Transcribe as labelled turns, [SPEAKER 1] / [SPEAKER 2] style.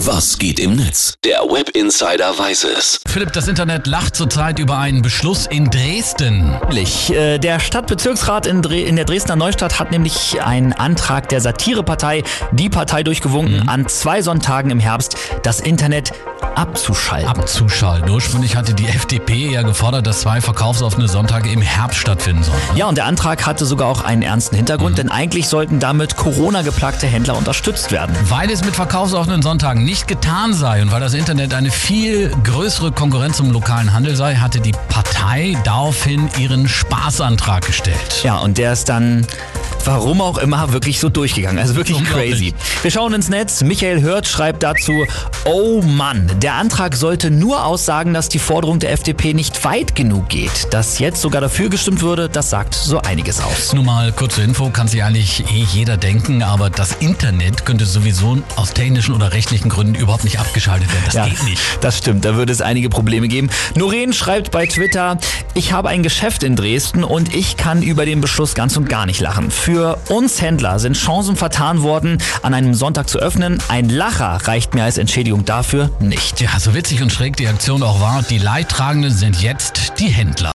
[SPEAKER 1] Was geht im Netz? Der Web Insider weiß es.
[SPEAKER 2] Philipp, das Internet lacht zurzeit über einen Beschluss in Dresden.
[SPEAKER 3] Äh, Der Stadtbezirksrat in, Dre in der Dresdner Neustadt hat nämlich einen Antrag der Satirepartei, die Partei durchgewunken, an zwei Sonntagen im Herbst das Internet abzuschalten.
[SPEAKER 2] Abzuschalten. Ursprünglich hatte die FDP ja gefordert, dass zwei verkaufsoffene Sonntage im Herbst stattfinden sollen.
[SPEAKER 3] Ja, und der Antrag hatte sogar auch einen ernsten Hintergrund, denn eigentlich sollten damit Corona-geplagte Händler unterstützt werden.
[SPEAKER 2] Weil es mit verkaufsoffenen Sonntagen nicht getan sei und weil das Internet eine viel größere Konkurrenz zum lokalen Handel sei, hatte die Partei daraufhin ihren Spaßantrag gestellt.
[SPEAKER 3] Ja, und der ist dann, warum auch immer, wirklich so durchgegangen. Also wirklich crazy. Wir schauen ins Netz. Michael Hört schreibt dazu, oh Mann, der Antrag sollte nur aussagen, dass die Forderung der FDP nicht weit genug geht. Dass jetzt sogar dafür gestimmt würde, das sagt so einiges aus.
[SPEAKER 2] Nur mal kurze Info, kann sich eigentlich eh jeder denken, aber das Internet könnte sowieso aus technischen oder rechtlichen Gründen überhaupt nicht abgeschaltet werden. Das
[SPEAKER 3] Ja,
[SPEAKER 2] geht nicht.
[SPEAKER 3] das stimmt, da würde es einige Probleme geben. Noreen schreibt bei Twitter, ich habe ein Geschäft in Dresden und ich kann über den Beschluss ganz und gar nicht lachen. Für uns Händler sind Chancen vertan worden, an einem Sonntag zu öffnen. Ein Lacher reicht mir als Entschädigung dafür nicht.
[SPEAKER 2] Ja, so witzig und schräg die Aktion auch war, die Leidtragenden sind jetzt die Händler.